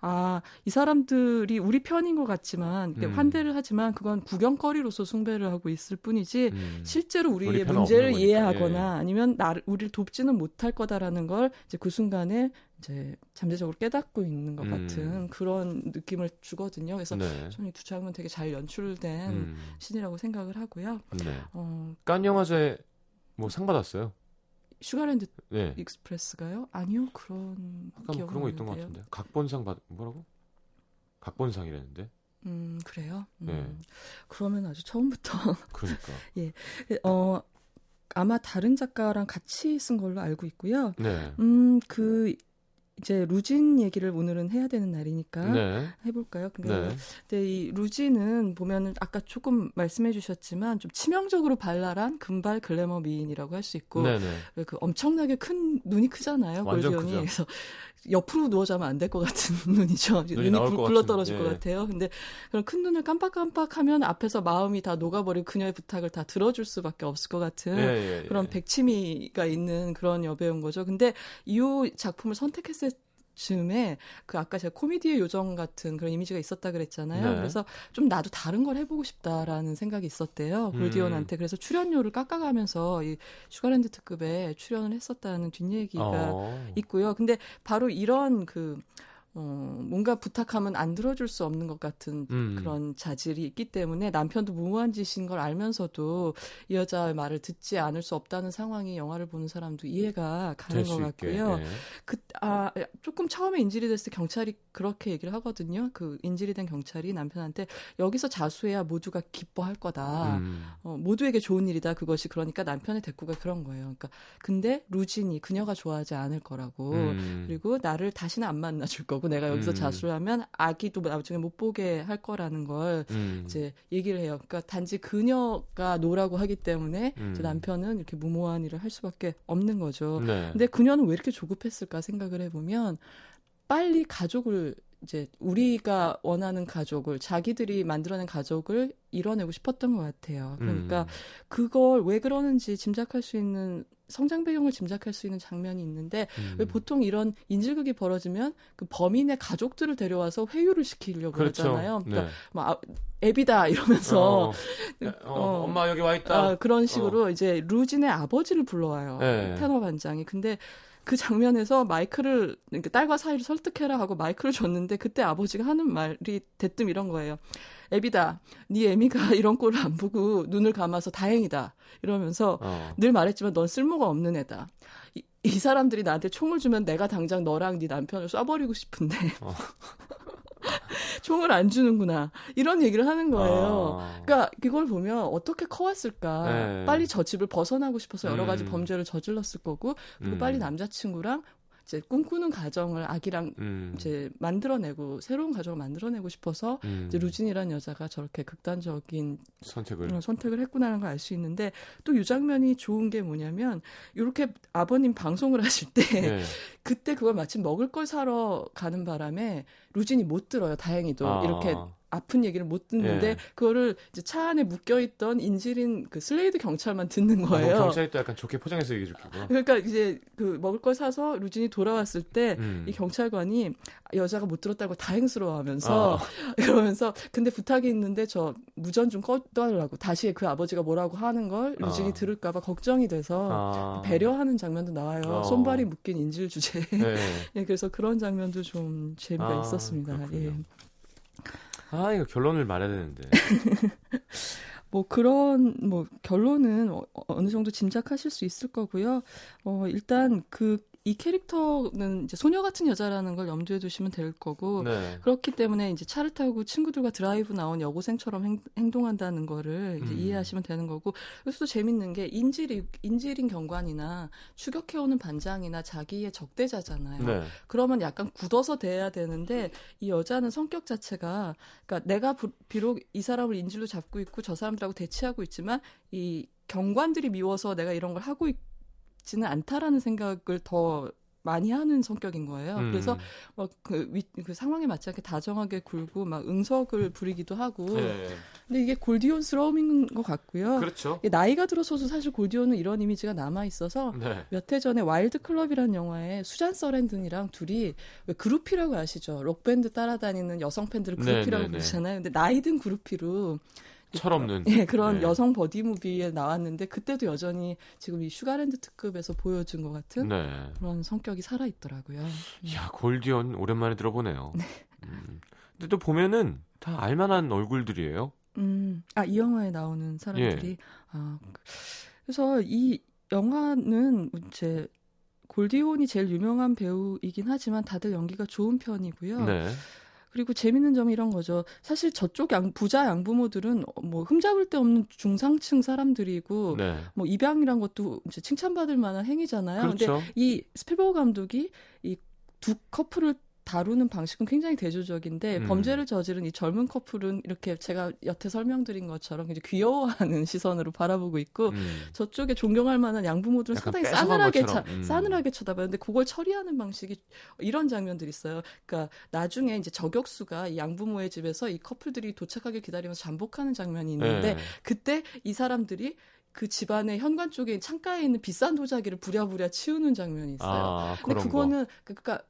아, 이 사람들이 우리 편인 것 같지만 음. 환대를 하지만 그건 구경거리로서 숭배를 하고 있을 뿐이지 음. 실제로 우리 우리의 편은 문제를. 이해하거나 아니면 나를 우리를 돕지는 못할 거다라는 걸 이제 그 순간에 이제 잠재적으로 깨닫고 있는 것 음. 같은 그런 느낌을 주거든요. 그래서 네. 저는 이두 장면 되게 잘 연출된 음. 신이라고 생각을 하고요. 네. 어, 칸 영화제 뭐 상 받았어요. 슈가랜드 네. Express가요? 아니요, 그런 뭐 기억은 그런 거 있던 것. 같은데. 각본상 받 뭐라고? 각본상이랬는데. 음, 그래요. 음, 네. 그러면 아주 처음부터 그러니까. 어 아마 다른 작가랑 같이 쓴 걸로 알고 있고요. 네. 음, 그 이제 루진 얘기를 오늘은 해야 되는 날이니까 네. 해볼까요? 그러니까 네. 근데 이 루지는 보면은 아까 조금 말씀해 주셨지만 좀 치명적으로 발랄한 금발 글래머 미인이라고 할 수 있고 네, 네. 왜그 엄청나게 큰 눈이 크잖아요. 골디언이. 그래서 옆으로 누워 자면 안 될 것 같은 눈이죠. 눈이 굴- 것 굴러 떨어질 예. 것 같아요. 근데 그런 큰 눈을 깜빡깜빡하면 앞에서 마음이 다 녹아버리고 그녀의 부탁을 다 들어줄 수밖에 없을 것 같은 예, 예, 예. 그런 백치미가 있는 그런 여배우인 거죠. 근데 이 작품을 선택했을 즈음에 그 아까 제가 코미디의 요정 같은 그런 이미지가 있었다 그랬잖아요. 네. 그래서 좀 나도 다른 걸 해보고 싶다라는 생각이 있었대요. 음. 골디 혼한테 그래서 출연료를 깎아가면서 이 슈가랜드 특급에 출연을 했었다는 뒷얘기가 어. 있고요. 근데 바로 이런 그 어, 뭔가 부탁하면 안 들어줄 수 없는 것 같은 음. 그런 자질이 있기 때문에 남편도 무모한 짓인 걸 알면서도 이 여자의 말을 듣지 않을 수 없다는 상황이 영화를 보는 사람도 이해가 가는 될 것. 같고요. 예. 그, 아, 조금 처음에 인질이 됐을 때 경찰이 그렇게 얘기를 하거든요. 그 인질이 된 경찰이 남편한테 여기서 자수해야 모두가 기뻐할 거다. 음. 어, 모두에게 좋은 일이다. 그것이 그러니까 남편의 대꾸가 그런 거예요. 그러니까 근데 루진이 그녀가 좋아하지 않을 거라고. 음. 그리고 나를 다시는 안 만나줄 거고 내가 여기서 음. 자수를 하면 아기도 나중에 못 보게 할 거라는 걸 음. 이제 얘기를 해요. 그러니까 단지 그녀가 no라고 하기 때문에 음. 남편은 이렇게 무모한 일을 할 수밖에 없는 거죠. 네. 근데 그녀는 왜 이렇게 조급했을까 생각을 해보면 빨리 가족을 이제 우리가 원하는 가족을 자기들이 만들어낸 가족을 이뤄내고 싶었던 것 같아요. 그러니까 음. 그걸 왜 그러는지 짐작할 수 있는 성장 배경을 짐작할 수 있는 장면이 있는데 음. 왜 보통 이런 인질극이 벌어지면 그 범인의 가족들을 데려와서 회유를 시키려고 그렇죠. 그러잖아요. 그러니까 네. 막 아, 애비다 이러면서 어, 어, 어. 엄마 여기 와 있다. 아, 그런 식으로 이제 루진의 아버지를 불러와요. 네. 테너 반장이. 근데 그 장면에서 마이크를 그러니까 딸과 사이를 설득해라 하고 마이크를 줬는데 그때 아버지가 하는 말이 대뜸 이런 거예요. 애비다, 네 애미가 이런 꼴을 안 보고 눈을 감아서 다행이다. 이러면서 어. 늘 말했지만 넌 쓸모가 없는 애다. 이, 이 사람들이 나한테 총을 주면 내가 당장 너랑 네 남편을 쏴버리고 싶은데 어. 총을 안 주는구나. 이런 얘기를 하는 거예요. 아. 그러니까 이걸 보면 어떻게 커왔을까? 네. 빨리 저 집을 벗어나고 싶어서 여러 가지 음. 범죄를 저질렀을 거고 그리고 음. 빨리 남자친구랑 이제 꿈꾸는 가정을 아기랑 음. 이제 만들어내고 새로운 가정을 만들어내고 싶어서 음. 이제 루진이라는 여자가 저렇게 극단적인 선택을 그런 선택을 했구나라는 걸 알 수 있는데 또 이 장면이 좋은 게 뭐냐면 이렇게 아버님 방송을 하실 때 네. 그때 그걸 마침 먹을 걸 사러 가는 바람에 루진이 못 들어요. 다행히도 아. 이렇게 아픈 얘기를 못 듣는데 예. 그거를 이제 차 안에 묶여 있던 인질인 그 슬레이드 경찰만 듣는 아, 거예요. 그럼 경찰이 또 약간 좋게 포장해서 얘기해 줬겠구나. 그러니까 이제 그 먹을 걸 사서 루진이 돌아왔을 때 음. 이 경찰관이 여자가 못 들었다고 다행스러워하면서 아. 그러면서 근데 부탁이 있는데 저 무전 좀 꺼달라고 다시 그 아버지가 뭐라고 하는 걸 루진이 아. 들을까봐 걱정이 돼서 아. 배려하는 장면도 나와요. 어. 손발이 묶인 인질 주제. 네. 예, 그래서 그런 장면도 좀 재미가 아, 있었습니다. 그렇군요. 예. 아 이거 결론을 말해야 되는데. 뭐 그런 뭐 결론은 어, 어느 정도 짐작하실 수 있을 거고요. 어 일단 그 이 캐릭터는 이제 소녀 같은 여자라는 걸 염두에 두시면 될 거고 네. 그렇기 때문에 이제 차를 타고 친구들과 드라이브 나온 여고생처럼 행, 동한다는 거를 음. 이해하시면 되는 거고 그래서 또 재밌는 게 인질이 인질인 경관이나 추격해오는 반장이나 자기의 적대자잖아요. 네. 그러면 약간 굳어서 대해야 되는데 이 여자는 성격 자체가 그러니까 내가 부- 비록 이 사람을 인질로 잡고 있고 저 사람들하고 대치하고 있지만 이 경관들이 미워서 내가 이런 걸 하고 있 지는 않다라는 생각을 더 많이 하는 성격인 거예요. 음. 그래서 막그 그 상황에 맞지 않게 다정하게 굴고 막 응석을 부리기도 하고. 네. 근데 이게 골디 혼스러움인 것 같고요. 그렇죠. 나이가 들어서도 사실 골디 혼은 이런 이미지가 남아 있어서 네. 몇해 전에 와일드 클럽이라는 영화에 수잔 서랜든이랑 둘이 왜 groupie라고 아시죠? 록 밴드 따라다니는 여성 팬들을 네, groupie라고 네, 네. 부르잖아요. 근데 나이 든 groupie로 철없는. 예, 그런 네. 여성 버디 무비에 나왔는데 그때도 여전히 지금 이 슈가랜드 특급에서 보여준 것 같은 네. 그런 성격이 살아 있더라고요. 야 골디 혼 오랜만에 들어보네요. 음. 근데 또 보면은 다 알만한 얼굴들이에요. 음, 아, 이 영화에 나오는 사람들이. 예. 아, 그래서 이 영화는 이제 골디온이 제일 유명한 배우이긴 하지만 다들 연기가 좋은 편이고요. 네. 그리고 재밌는 점이 이런 거죠. 사실 저쪽 양, 부자 양부모들은 뭐 흠잡을 데 없는 중상층 사람들이고 네. 뭐 입양이란 것도 이제 칭찬받을 만한 행위잖아요. 근데 그렇죠. 이 스필버그 감독이 이 두 커플을 다루는 방식은 굉장히 대조적인데 음. 범죄를 저지른 이 젊은 커플은 이렇게 제가 여태 설명드린 것처럼 이제 귀여워하는 시선으로 바라보고 있고 음. 저쪽에 존경할 만한 양부모들은 상당히 싸늘하게 차. 음. 싸늘하게 쳐다봐요. 근데 그걸 처리하는 방식이 이런 장면들이 있어요. 그러니까 나중에 이제 저격수가 이 양부모의 집에서 이 커플들이 도착하길 기다리면서 잠복하는 장면이 있는데 네. 그때 이 사람들이 그 집안의 현관 쪽에 창가에 있는 비싼 도자기를 부랴부랴 치우는 장면이 있어요. 아, 근데 그거는 그러니까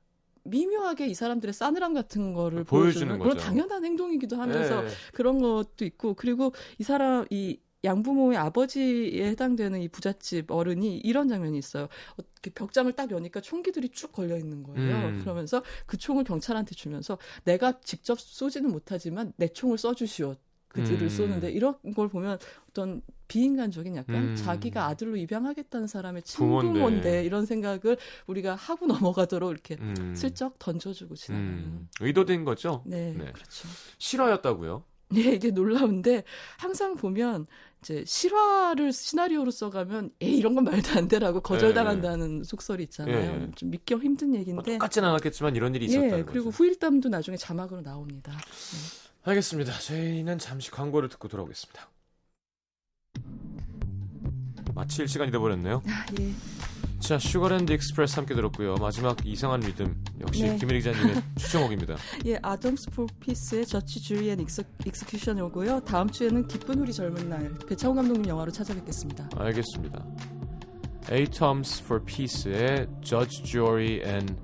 미묘하게 이 사람들의 싸늘함 같은 거를 보여주는 보여주는 그런 거죠. 당연한 행동이기도 거. 하면서 네. 그런 것도 있고 그리고 이 사람 이 양부모의 아버지에 해당되는 이 부잣집 어른이 이런 장면이 있어요. 이렇게 벽장을 딱 여니까 총기들이 쭉 걸려 있는 거예요. 음. 그러면서 그 총을 경찰한테 주면서 내가 직접 쏘지는 못하지만 내 총을 써주시오. 그들을 음. 쏘는데 이런 걸 보면 어떤 비인간적인 약간 음. 자기가 아들로 입양하겠다는 사람의 부모인데. 친부모인데 이런 생각을 우리가 하고 넘어가도록 이렇게 음. 슬쩍 던져주고 지나가는. 음. 의도된 거죠? 네, 네. 그렇죠. 실화였다고요? 네, 이게 놀라운데 항상 보면 이제 실화를 시나리오로 써가면 에 이런 건 말도 안 되라고 거절당한다는 속설이 있잖아요. 예. 좀 믿기 힘든 뭐 얘기인데. 똑같진 않았겠지만 이런 일이 있었다는 예, 그리고 거죠. 후일담도 나중에 자막으로 나옵니다. 알겠습니다. 저희는 잠시 광고를 듣고 돌아오겠습니다. 마칠 시간이 돼버렸네요. 아, 예. 자, Sugarland Express 함께 들었고요. 마지막 이상한 리듬 역시 네. 김혜리 기자님의 추천곡입니다. 예, 아덤스 포 피스의 저치 주리앤 익스, 익스큐션이고요. 다음 주에는 기쁜 우리 젊은 날 배창호 감독님 영화로 찾아뵙겠습니다. 알겠습니다. Atoms for Peace의 Judge, Jury and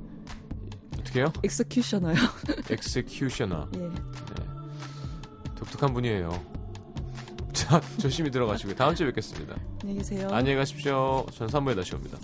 어떻게요? 익스큐셔너요. Executioner. 예. 네. 독특한 분이에요. 자, 조심히 들어가시고요. 다음 주에 뵙겠습니다. 안녕히 계세요. 안녕히 가십시오. 전 3부에 다시 옵니다.